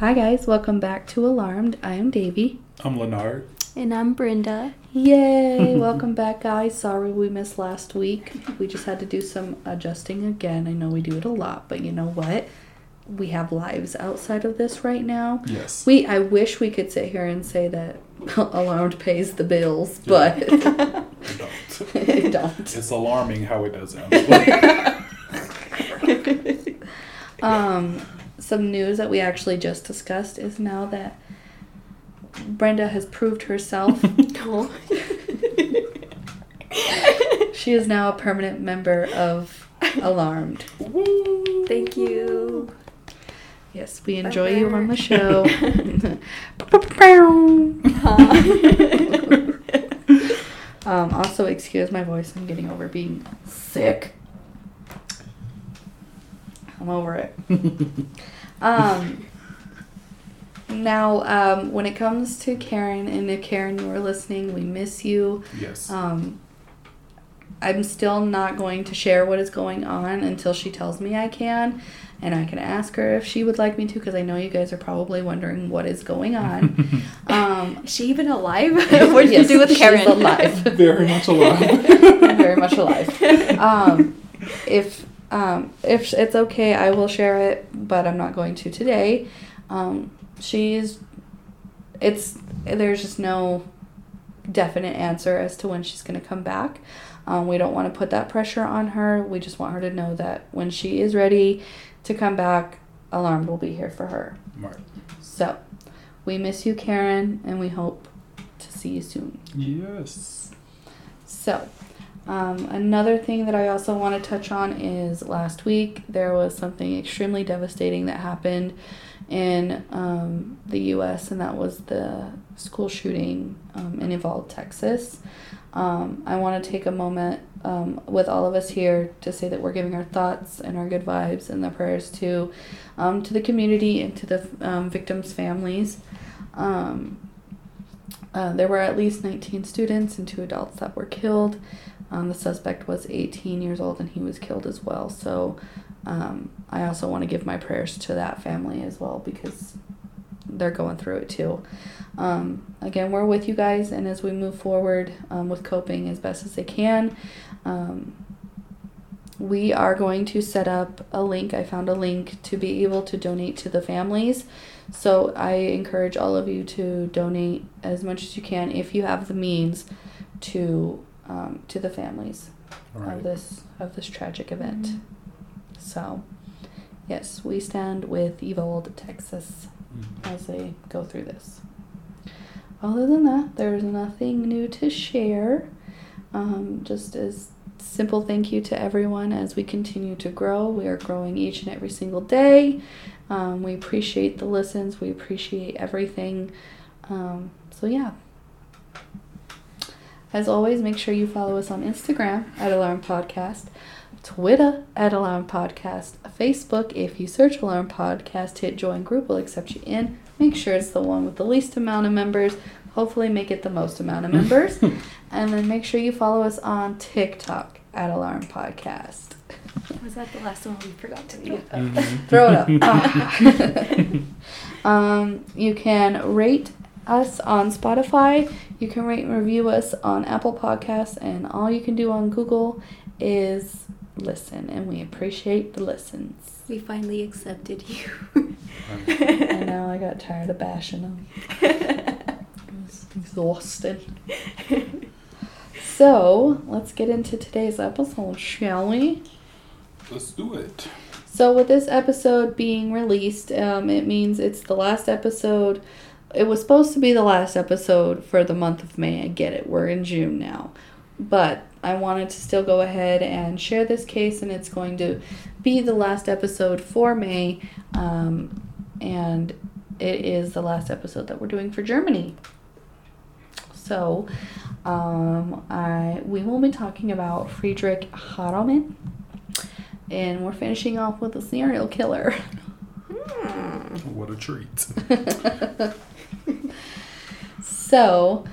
Hi guys, welcome back to Alarmed. I am Davy. I'm Leonard. And I'm Brenda. Yay! welcome back, guys. Sorry we missed last week. We just had to do some adjusting again. I know we do it a lot, but you know what? We have lives outside of this right now. Yes. We I wish we could sit here and say that Alarmed pays the bills, but It don't. it don't. It's alarming how it doesn't. Um, some news that we actually just discussed is now that Brenda has proved herself. Oh. she is now a permanent member of Alarmed. Woo! Thank you. Yes, we enjoy you on the show. um, also, excuse my voice. I'm getting over being sick. I'm over it. Um, now, um, when it comes to Karen, and if Karen, you are listening, we miss you. yes. Um, I'm still not going to share what is going on until she tells me I can, and I can ask her if she would like me to, because I know you guys are probably wondering what is going on. um, Is she even alive? what did yes, you do with she's Karen? alive. Very much alive. very much alive. Um, if um, if it's okay, I will share it, but I'm not going to today. Um, she's it's there's just no definite answer as to when she's going to come back. Um, we don't want to put that pressure on her. We just want her to know that when she is ready to come back, Alarmed will be here for her. right. So, we miss you, Karen, and we hope to see you soon. Yes. So, um, another thing that I also want to touch on is last week there was something extremely devastating that happened in um, the U.S., and that was the school shooting um, in Uvalde, Texas. Um, I want to take a moment um, with all of us here to say that we're giving our thoughts and our good vibes and the prayers to um, to the community and to the victims' families. Uh, there were at least 19 students and two adults that were killed. Um, the suspect was 18 years old and he was killed as well. So um, I also want to give my prayers to that family as well because they're going through it too. Um, again, we're with you guys, and as we move forward um, with coping as best as they can, um, we are going to set up a link. I found a link to be able to donate to the families. So I encourage all of you to donate as much as you can if you have the means to um, to the families All of this of this tragic event. So, yes, we stand with Uvalde, Texas, Mhm. as they go through this. Other than that, there's nothing new to share. Um, just as simple thank you to everyone as we continue to grow. We are growing each and every single day. Um, we appreciate the listens. We appreciate everything. Um, so yeah. As always, make sure you follow us on Instagram at Alarm Podcast, Twitter at Alarm Podcast, Facebook. If you search Alarm Podcast, hit join group, we'll accept you in. Make sure it's the one with the least amount of members. Hopefully, make it the most amount of members. and then make sure you follow us on TikTok at Alarm Podcast. Was that the last one we forgot to do? Mhm. Throw it up. Ah. um, you can rate us on Spotify. You can rate and review us on Apple Podcasts, and all you can do on Google is listen, and we appreciate the listens. We finally accepted you. And now I got tired of bashing them. It was exhausting. So let's get into today's episode, shall we? Let's do it. So, with this episode being released, um, it means it's the last episode. It was supposed to be the last episode for the month of May. I get it. We're in June now. But I wanted to still go ahead and share this case, and it's going to be the last episode for May. Um, and it is the last episode that we're doing for Germany. So, um, I we will be talking about Friedrich Haarmann and we're finishing off with a serial killer. Hmm. What a treat. so,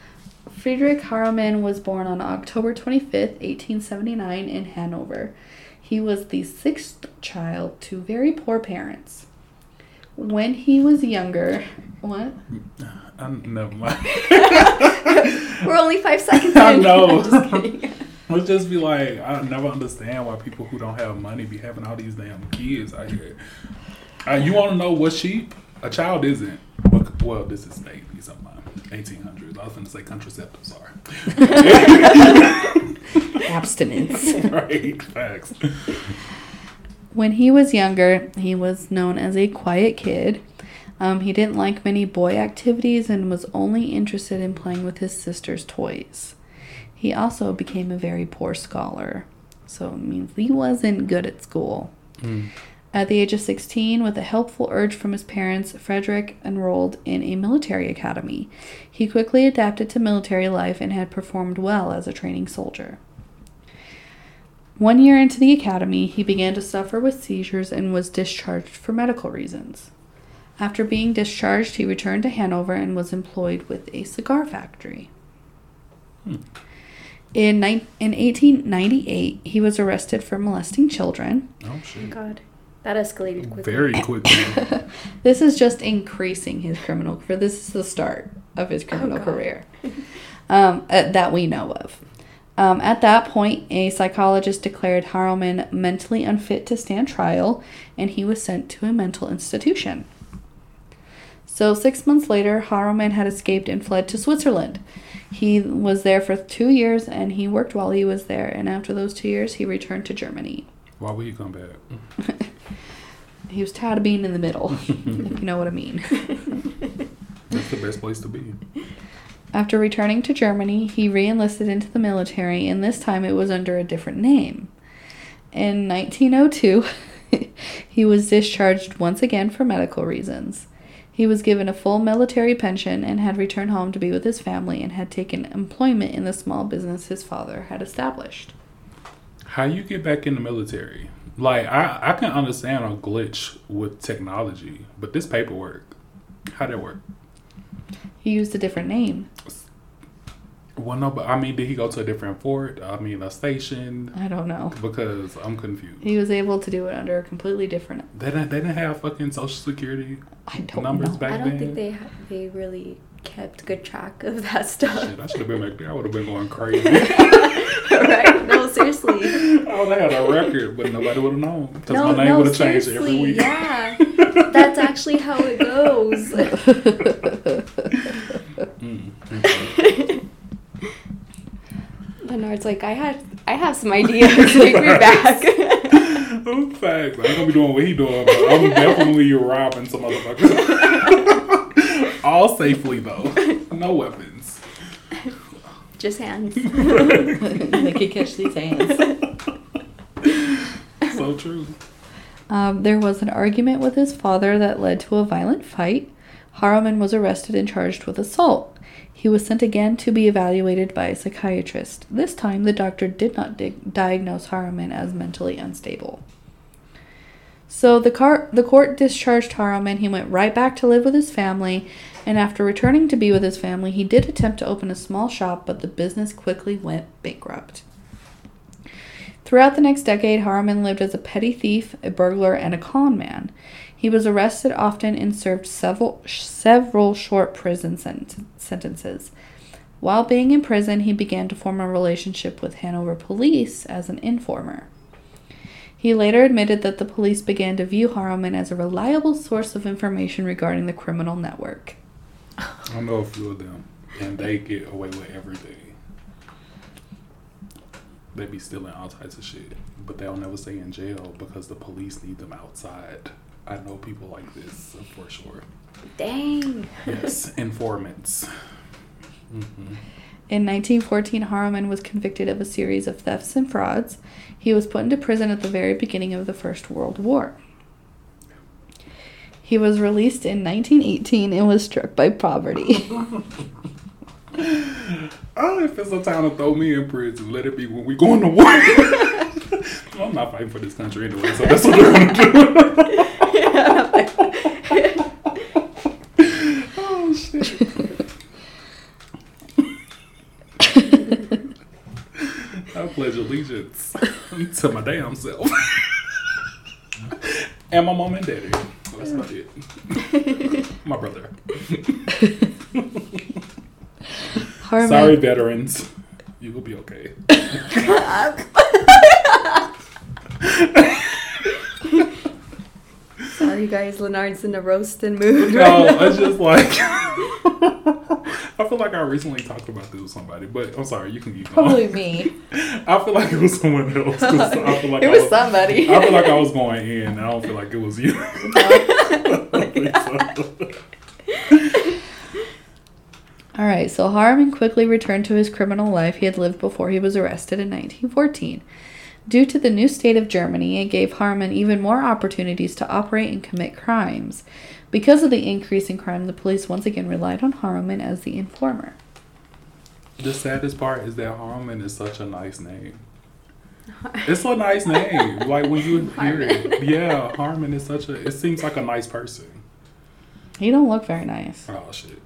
Friedrich Haarmann was born on October 25th, 1879, in Hanover. He was the sixth child to very poor parents. When he was younger, what? I, never mind. We're only five seconds I in. know. I'm just kidding. Let's just be like, I never understand why people who don't have money be having all these damn kids out here. Uh, you want to know what sheep? A child isn't. Well, well this is maybe something. 1800s. I was going to say contraceptives are. Abstinence. right, facts. When he was younger, he was known as a quiet kid. Um, he didn't like many boy activities and was only interested in playing with his sister's toys. He also became a very poor scholar, so it means he wasn't good at school. Mm. At the age of 16, with a helpful urge from his parents, Frederick enrolled in a military academy. He quickly adapted to military life and had performed well as a training soldier. One year into the academy, he began to suffer with seizures and was discharged for medical reasons. After being discharged, he returned to Hanover and was employed with a cigar factory. Hmm. In, ni- in 1898, he was arrested for molesting children. Oh, Oh shit. God, that escalated quickly. Very quickly. This is just increasing his criminal career. This is the start of his criminal God. career um, uh, that we know of. Um, at that point, a psychologist declared Harriman mentally unfit to stand trial, and he was sent to a mental institution. So, six months later, Harriman had escaped and fled to Switzerland. He was there for two years and he worked while he was there, and after those two years, he returned to Germany. Why were you come back? He was tired of being in the middle, if you know what I mean. That's the best place to be. After returning to Germany, he re enlisted into the military, and this time it was under a different name. In 1902, he was discharged once again for medical reasons. He was given a full military pension and had returned home to be with his family and had taken employment in the small business his father had established. How you get back in the military? Like I, I can understand a glitch with technology, but this paperwork, how that work? He used a different name. Well, no, but I mean, did he go to a different fort? I mean, a station? I don't know. Because I'm confused. He was able to do it under a completely different. They didn't, they didn't have fucking social security I don't numbers know. back I don't then. think they ha- they really kept good track of that stuff. Shit, I should have been back there. I would have been going crazy. right? No, seriously. I would have had a record, but nobody would have known because No, my name no, would have changed every seriously. week. Yeah, that's actually how it goes. Mm, okay. Bernard's like, I had, I have some ideas. To take me back. Oh, Facts. I ain't gonna be doing what he doing, but I'm definitely robbing some motherfuckers. All safely though. No weapons. Just hands. they could catch these hands. So true. Um, there was an argument with his father that led to a violent fight. Harriman was arrested and charged with assault. He was sent again to be evaluated by a psychiatrist. This time, the doctor did not dig- diagnose Harriman as mentally unstable. So the, car- the court discharged Harriman. He went right back to live with his family, and after returning to be with his family, he did attempt to open a small shop, but the business quickly went bankrupt. Throughout the next decade, Harriman lived as a petty thief, a burglar, and a con man. He was arrested often and served several several short prison sent- sentences. While being in prison, he began to form a relationship with Hanover police as an informer. He later admitted that the police began to view Harriman as a reliable source of information regarding the criminal network. I know a few of them, and they get away with everything. They be stealing all types of shit, but they'll never stay in jail because the police need them outside. I know people like this for sure. Dang. Yes, informants. hmm In 1914, Harriman was convicted of a series of thefts and frauds. He was put into prison at the very beginning of the First World War. He was released in 1918 and was struck by poverty. Oh, if it's a time to throw me in prison, let it be when we going to war. I'm not fighting for this country anyway, so that's what they're gonna do. oh shit. I pledge allegiance to my damn self. and my mom and daddy. That's it. My brother. Harmon. Sorry, veterans. You will be okay. Sorry, guys. Leonard's in a roasting mood. No, right now. it's just like I feel like I recently talked about this with somebody, but I'm sorry. You can keep going. Probably me. I feel like it was someone else. I feel like it I was somebody. I feel like I was going in. I don't feel like it was you. I don't think so. All right, so Harmon quickly returned to his criminal life he had lived before he was arrested in 1914. Due to the new state of Germany, it gave Harmon even more opportunities to operate and commit crimes. Because of the increase in crime, the police once again relied on Harmon as the informer. The saddest part is that Harmon is such a nice name. It's a nice name. Like when you hear it, yeah, Harmon is such a. It seems like a nice person. He don't look very nice. Oh shit.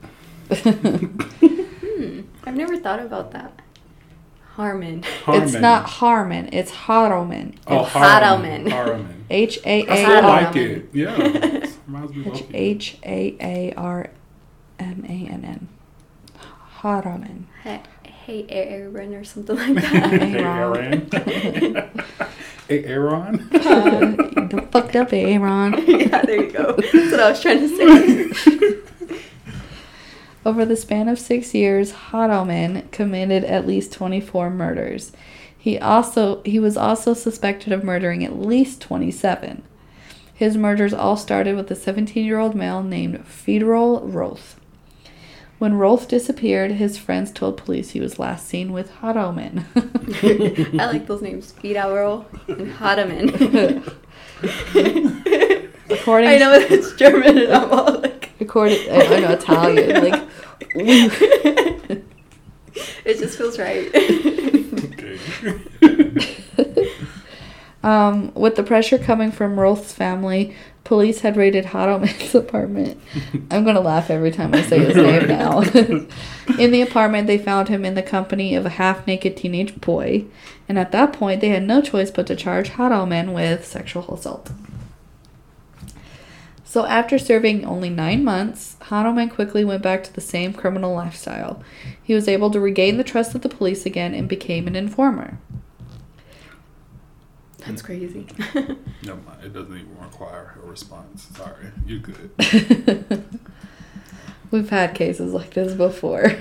Hmm. I've never thought about that. Harmon. Harmon. It's not Harmon, it's Harriman. Oh, It's Harmon. Harriman. Harmon. H A I A still like it. Yeah. Reminds me of H A A R M A N N. Harriman. Hey, hey, Aaron or something like that. Hey, Aaron. Aaron. hey, Aaron. Uh, the fucked up Aaron. yeah, there you go. That's what I was trying to say. Over the span of six years, Harriman committed at least 24 murders. He also he was also suspected of murdering at least 27. His murders all started with a 17-year-old male named Federal Roth. When Roth disappeared, his friends told police he was last seen with Harriman. I like those names. Fidaro and Harriman. according, I know it's German and I'm all like. according, I I know Italian. Like, it just feels right. Um, with the pressure coming from Rolf's family, police had raided Harriman's apartment. I'm gonna laugh every time I say his name now. in the apartment, they found him in the company of a half-naked teenage boy, and at that point, they had no choice but to charge Harriman with sexual assault. So after serving only nine months, Harriman quickly went back to the same criminal lifestyle. He was able to regain the trust of the police again and became an informer. That's crazy. Never mind. It doesn't even require a response. Sorry. You're good. We've had cases like this before.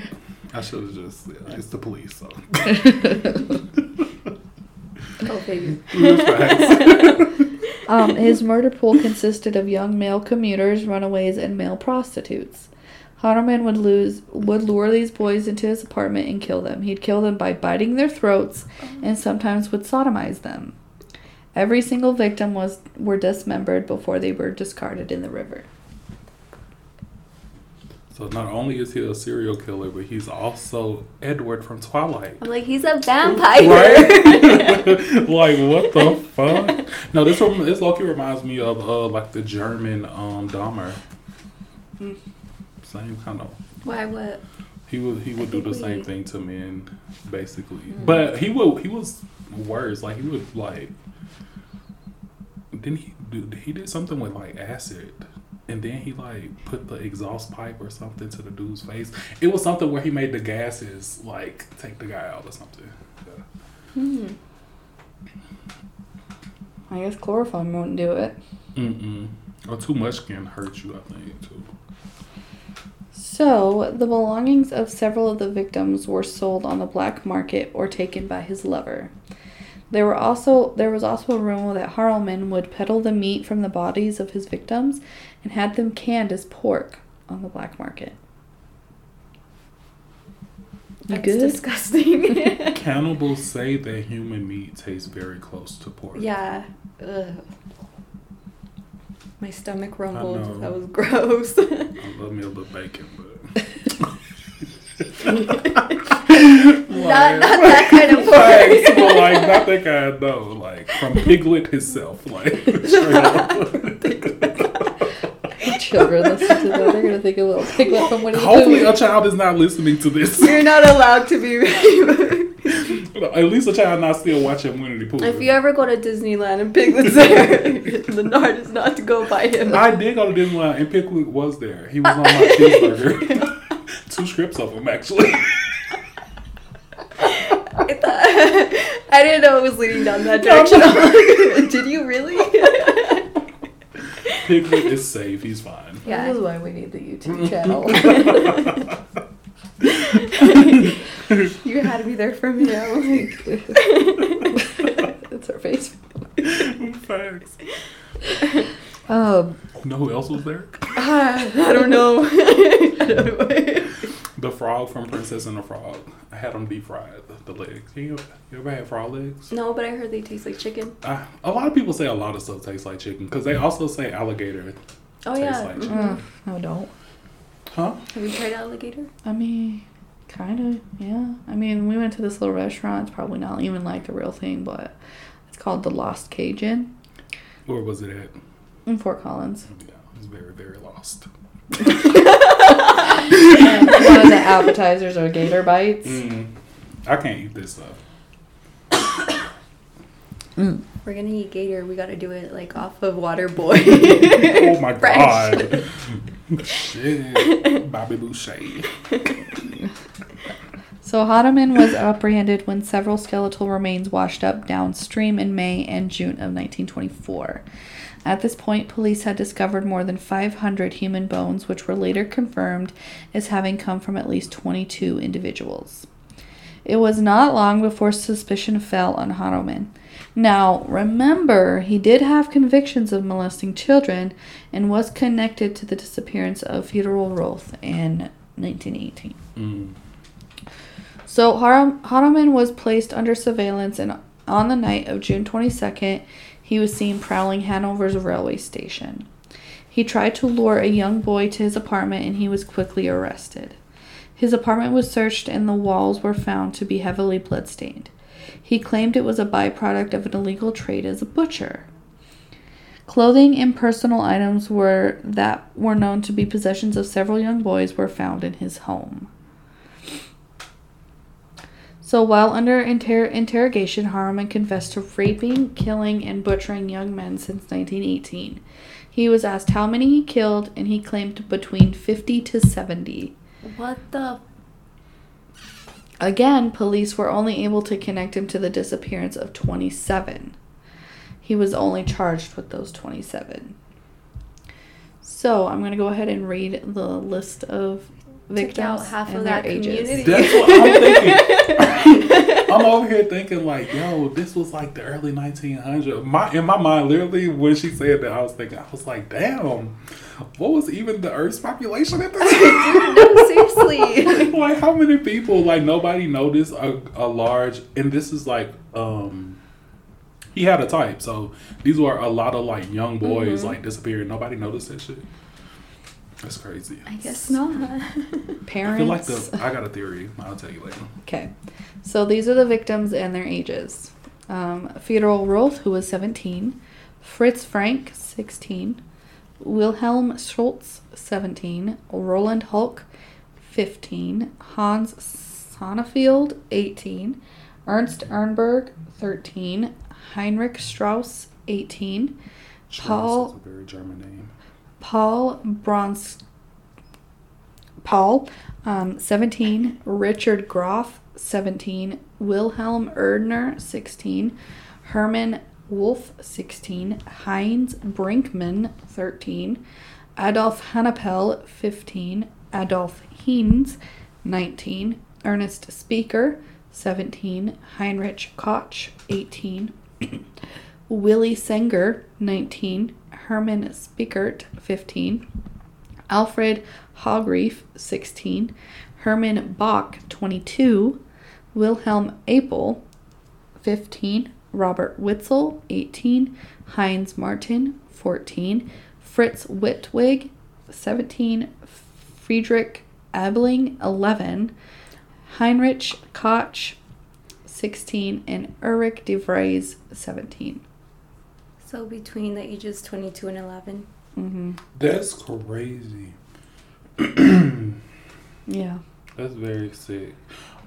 I should have just. Yeah, it's the police, so. oh, baby. Facts. um, his murder pool consisted of young male commuters, runaways, and male prostitutes. Harriman would lose would lure these boys into his apartment and kill them. He'd kill them by biting their throats and sometimes would sodomize them. Every single victim was were dismembered before they were discarded in the river. So not only is he a serial killer, but he's also Edward from Twilight. I'm like, he's a vampire. Right? like what the fuck? No, this rem- this Loki reminds me of uh like the German um Dahmer. Same kind of. Why? What? He would he would I do the think same we- thing to men, basically. Mm. But he would he was worse. Like he would like. Didn't he do? He did something with like acid, and then he like put the exhaust pipe or something to the dude's face. It was something where he made the gases like take the guy out or something. Yeah. Hmm. I guess chloroform won't do it. Mm-mm. Or too much can hurt you. I think too. So, the belongings of several of the victims were sold on the black market or taken by his lover. There were also there was also a rumor that Harleman would peddle the meat from the bodies of his victims and had them canned as pork on the black market. You That's good? disgusting. Cannibals say that human meat tastes very close to pork. yeah. Ugh. My stomach know. rumbled. That was gross. I love me a little bacon, but. not, not that kind of Facts, pork. but like not that guy though. Like from Piglet himself, like straight up. Children listen to that. They're gonna think a little piglet from Winnie the Hopefully, Pooh. a child is not listening to this. You're not allowed to be. At least a child not still watching Winnie the Pooh. If you ever go to Disneyland and Piglet's there, Leonard is not to go by him. I did go to Disneyland and Piglet was there. He was on my cheeseburger. Two scripts of him actually. I, didn't know it was leading down that direction. Like, Did you really? Piglet is safe. He's fine. Yeah. This is why we need the YouTube channel. you had to be there for me. I'm like, it's our face. Facts. Um, You know who else was there? I don't know. I don't know. The frog from Princess and the Frog. I had them deep fried. The legs. You, you ever had frog legs? No, but I heard they taste like chicken. Uh, a lot of people say a lot of stuff tastes like chicken because they also say alligator. Oh Tastes yeah. like chicken. uh, no, don't. Huh? Have you tried alligator? I mean, kind of, yeah. I mean, we went to this little restaurant. It's probably not even like the real thing, but it's called the Lost Cajun Where was it at? in Fort Collins. Yeah, I was very, very lost. And one of the appetizers are gator bites. Mm, I can't eat this stuff. We're gonna eat gator. We gotta do it like off of Water Boy. oh my god. Shit. Bobby Boucher. So Hardeman was apprehended when several skeletal remains washed up downstream in May and June of 1924. At this point, police had discovered more than 500 human bones, which were later confirmed as having come from at least 22 individuals. It was not long before suspicion fell on Hardeman. Now, remember, he did have convictions of molesting children and was connected to the disappearance of Theodore Roth in 1918. Mm. So Har- Hardeman was placed under surveillance, and on the night of June 22nd, he was seen prowling Hanover's railway station. He tried to lure a young boy to his apartment, and he was quickly arrested. His apartment was searched, and the walls were found to be heavily bloodstained. He claimed it was a byproduct of an illegal trade as a butcher. Clothing and personal items were that were known to be possessions of several young boys were found in his home. So while under inter- interrogation, Harriman confessed to raping, killing, and butchering young men since 1918. He was asked how many he killed, and he claimed between 50 to 70. what the? Again, police were only able to connect him to the disappearance of 27. He was only charged with those 27. So I'm going to go ahead and read the list of victims Took out half and of their that ages. community. That's what I'm thinking. I'm over here thinking like, yo, this was like the early 1900s. My in my mind, literally, when she said that, I was thinking, I was like, damn, what was even the Earth's population at this time? no, seriously. like, how many people? Like, nobody noticed a, a large, and this is like, um, he had a type, so these were a lot of like young boys Mhm. like disappearing. Nobody noticed that shit. That's crazy. I guess not. Parents. I feel like the. I got a theory. I'll tell you later. Okay, so these are the victims and their ages. Um, Theodore Roth, who was 17, Fritz Frank, 16, Wilhelm Schultz, 17, Roland Hulk, 15, Hans Sonnefeld, 18, Ernst Ernberg, 13, Heinrich Strauss, 18, Paul- Strauss is a very German name. Paul Brons, Paul, um, 17, Richard Groff, 17, Wilhelm Erdner, 16, Herman Wolf, 16, Heinz Brinkman, 13, Adolf Hannapel, 15, Adolf Heinz, 19, Ernest Speaker, 17, Heinrich Koch, 18, Willie Senger, 19, Herman Spickert, 15, Alfred Hogreif, 16, Herman Bach, 22, Wilhelm Apel, 15, Robert Witzel, 18, Heinz Martin, 14, Fritz Wittwig, 17, Friedrich Abling, 11, Heinrich Koch, 16, and Ulrich de Vries, 17. So between the ages 22 and 11. Mm-hmm. That's crazy. Yeah. That's very sick.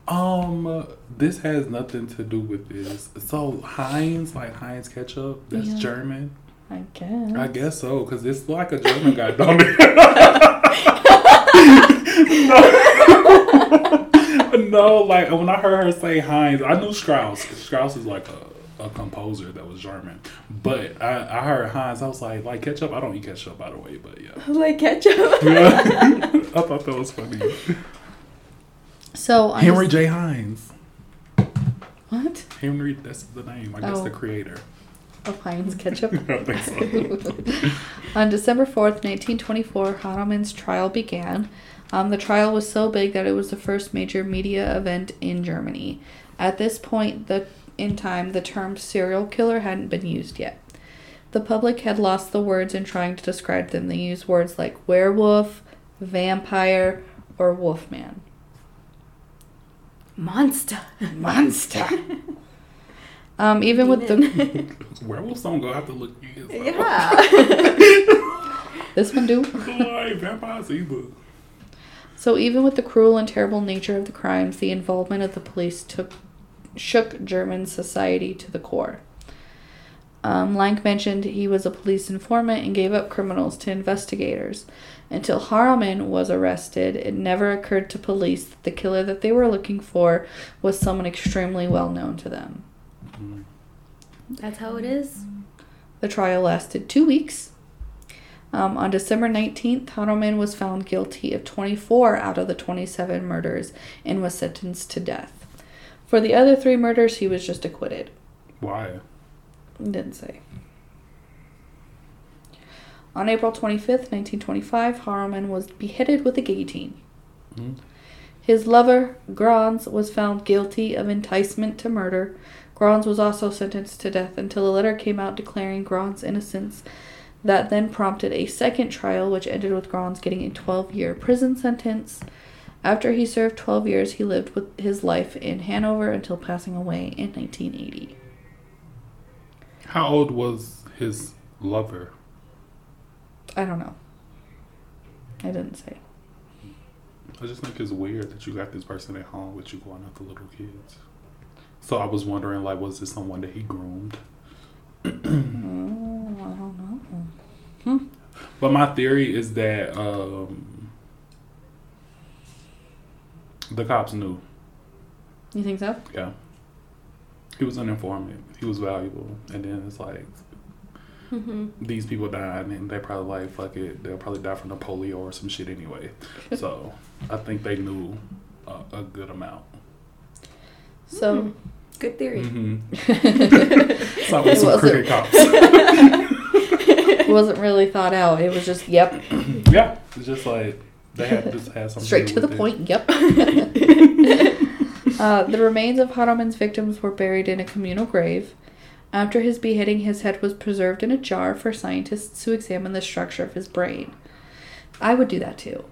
Um, this has nothing to do with this. So Heinz, like Heinz ketchup, that's Yeah. German. I guess. I guess so, because it's like a German guy, don't it? no. no, like when I heard her say Heinz, I knew Strauss. Strauss is like a, a composer that was German. But I, I heard Heinz, I was like, like ketchup? I don't eat ketchup, by the way, but yeah. like ketchup. Yeah. I thought that was funny. So on Henry Dec- J. Heinz. what? Henry, that's the name. I guess Oh. the creator. Of Heinz ketchup. I think so. On December 4th, 1924, Hahnemann's trial began. Um, the trial was so big that it was the first major media event in Germany. At this point the, in time, the term serial killer hadn't been used yet. The public had lost the words in trying to describe them. They used words like werewolf, vampire, or wolfman. Monster. Monster. Um, even with the Werewolves don't go have to look kids. up. Yeah. this one do. like vampires either. So even with the cruel and terrible nature of the crimes, the involvement of the police took shook German society to the core. Um, Lank mentioned he was a police informant and gave up criminals to investigators. Until Harleman was arrested, it never occurred to police that the killer that they were looking for was someone extremely well known to them. That's how it is. The trial lasted two weeks. Um, on December 19th, Harleman was found guilty of 24 out of the 27 murders and was sentenced to death. For the other three murders, he was just acquitted. Why? Didn't say. On April 25th, 1925, Harleman was beheaded with a guillotine. Mhm. His lover, Grans, was found guilty of enticement to murder. Grans was also sentenced to death until a letter came out declaring Grans' innocence. That then prompted a second trial, which ended with Grans getting a 12 year prison sentence. After he served 12 years, he lived with his life in Hanover until passing away in 1980. How old was his lover? I don't know. I didn't say. I just think it's weird that you got this person at home with you going after little kids. So I was wondering, like, was this someone that he groomed? Oh, I don't know. But my theory is that um, the cops knew. You think so? Yeah. He was an informant. He was valuable. And then it's like, hmm these people died, and they probably like, fuck it, they'll probably die from the polio or some shit anyway. so I think they knew a, a good amount. So, Good theory. Mm-hmm. it So with some wasn't, crooked cops. it wasn't really thought out. It was just, yep, yeah, it's just like they had just had something straight to the point, yep. uh, the remains of Harleman's victims were buried in a communal grave. After his beheading, his head was preserved in a jar for scientists to examine the structure of his brain. I would do that too.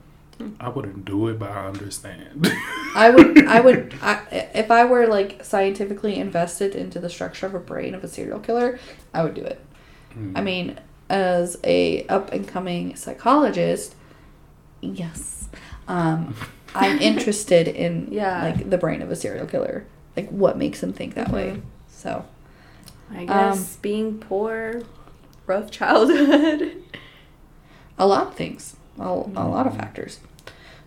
I wouldn't do it, but I understand. I would, I would, I, if I were like scientifically invested into the structure of a brain of a serial killer, I would do it. Mm. I mean, as a up and coming psychologist, yes, um, I'm interested in Yeah. like the brain of a serial killer, like what makes him think that way. Mhm. So I guess Um, being poor, rough childhood. a lot of things, a, a lot of factors.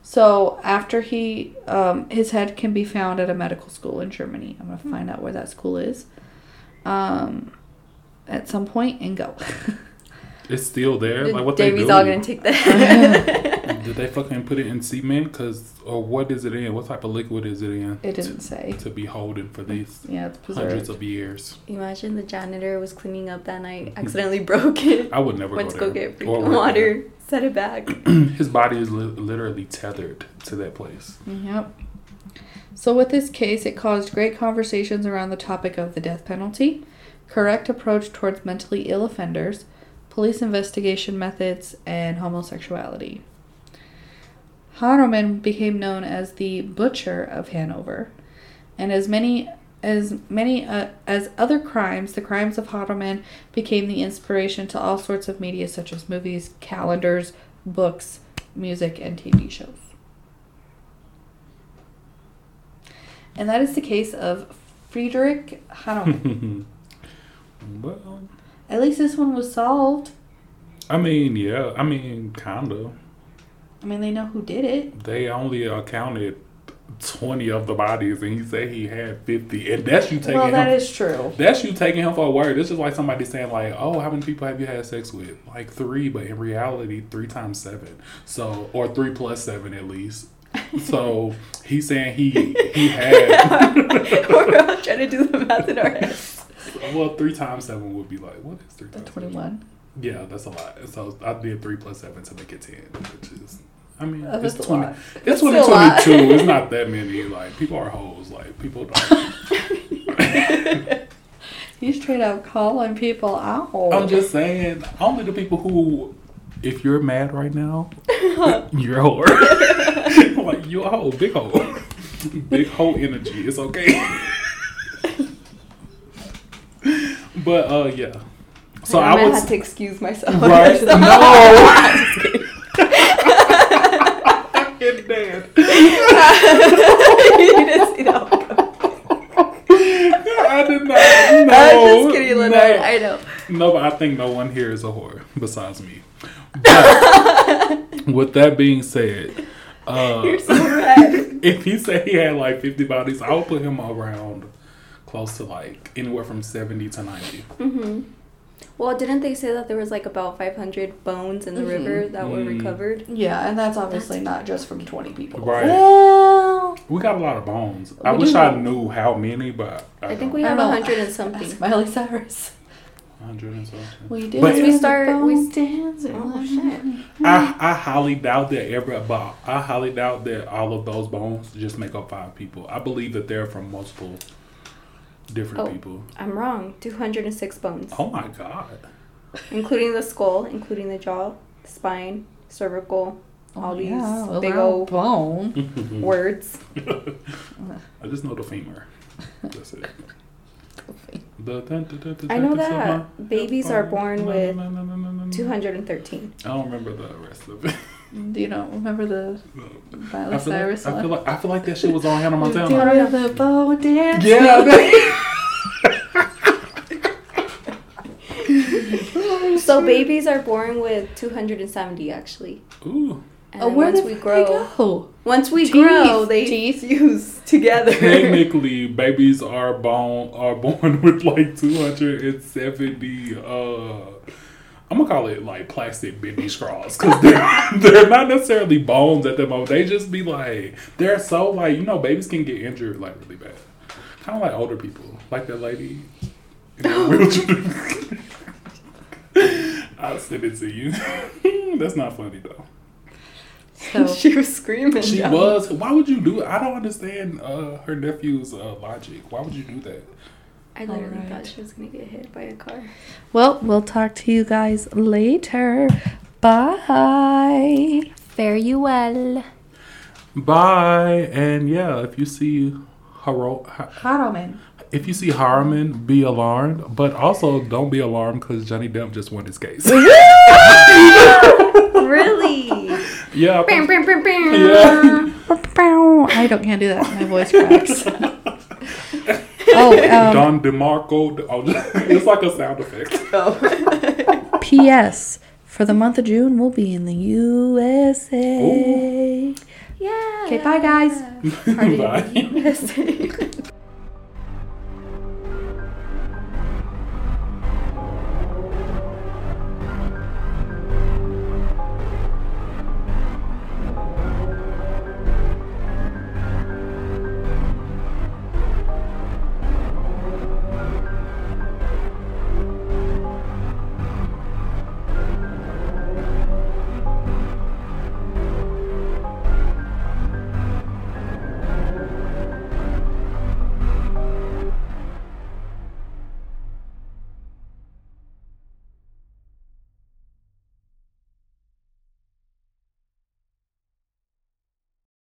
So after he, um, his head can be found at a medical school in Germany. I'm gonna find out where that school is, um, at some point and go. it's still there. Like what they Davey's do? all gonna take that. Did they fucking put it in cement? Cause or what is it in? What type of liquid is it in? It didn't say. to be holding for these Yeah, it's hundreds of years. Imagine the janitor was cleaning up that night, accidentally broke it. I would never Went go to go get freaking work water, set it back. His body is li- literally tethered to that place. Yep. So, with this case, it caused great conversations around the topic of the death penalty, correct approach towards mentally ill offenders, police investigation methods, and homosexuality. Hahnemann became known as the Butcher of Hanover, and as many as many uh, as other crimes, the crimes of Hahnemann became the inspiration to all sorts of media, such as movies, calendars, books, music, and TV shows. and that is the case of Friedrich Hanneman. well, At least this one was solved. I mean, yeah. I mean, kinda. I mean, they know who did it. They only accounted twenty of the bodies, and he said he had fifty, and that's you taking well, that him. is true. That's you taking him for a word. It's just like somebody saying like, "Oh, how many people have you had sex with?" Like three, but in reality, three times seven. So, or three plus seven at least. So he's saying he he had. We're all trying to do the math in our heads. well, three times seven would be like what is three seven? 21. Yeah, that's a lot. So I did three plus seven to make it ten, which is. I mean, Oh, it's twenty. It's twenty still a lot. twenty two. It's not that many. Like people are hoes. Like people don't. You straight up calling people out. I'm just saying, only the people who, if you're mad right now, you're a whore. like you a hoe, big hoe, big hoe energy. It's okay. but uh, yeah. So I, I have to excuse myself. right. no. No. Just kidding. Fucking dead. you didn't see that one coming. I did not. No, I'm just kidding, Leonard. No. I know. No, but I think no one here is a whore besides me. But with that being said, uh, You're so red. if he said he had like 50 bodies, I would put him around close to like anywhere from 70 to 90. hmm Well, didn't they say that there was like about 500 bones in the Mhm. river that were Mm. recovered? Yeah, and that's obviously not just from 20 people. Right. Well, We got a lot of bones. I wish do. I knew how many, but I, I think we have a 100 and something. That's Miley Cyrus. 100 and something. We did. But- we start- we- bones dancing. Oh, shit. I, I highly doubt that every about I highly doubt that all of those bones just make up five people. I believe that they're from multiple different Oh. people. I'm wrong. 206 bones, Oh my god. including the skull, including the jaw, spine, cervical, oh, all these yeah, well, big old bone. words. I just know the femur. That's it. I know that babies are born with dun, dun, dun, dun, dun. 213. I don't remember the rest of it. Do you don't remember the Miley I feel, Cyrus like, I one? feel like I feel like that shit was on Hannah Montana. Do Montana. the bow dance. Yeah. So babies are born with 270 actually. Ooh. And Oh, where once did we they grow, go? once we Teeth. grow, they Teeth. fuse together. Technically, babies are born are born with like two hundred and seventy. Uh, I'm gonna call it like plastic baby straws because they're they're not necessarily bones at the moment. They just be like they're so like you know babies can get injured like really bad, kind of like older people, like that lady in the wheelchair. I'll send it to you. That's not funny though. So, she was screaming. She John. was. Why would you do it? I don't understand uh, her nephew's uh, logic. Why would you do that? I literally Alright. thought she was gonna get hit by a car. well, we'll talk to you guys later. Bye. Fare you well. Bye. And yeah, if you see Haro, Ha- Haroman. if you see Harriman, be alarmed. But also don't be alarmed because Johnny Depp just won his case. really? yeah. Bam, bam, bam, bam. Yeah. I don't can't do that. My voice cracks. oh, um, Don DeMarco. oh, It's like a sound effect. Oh. P.S. For the month of June, we'll be in the USA. yeah. Okay, bye, guys. Party in Bye. the USA.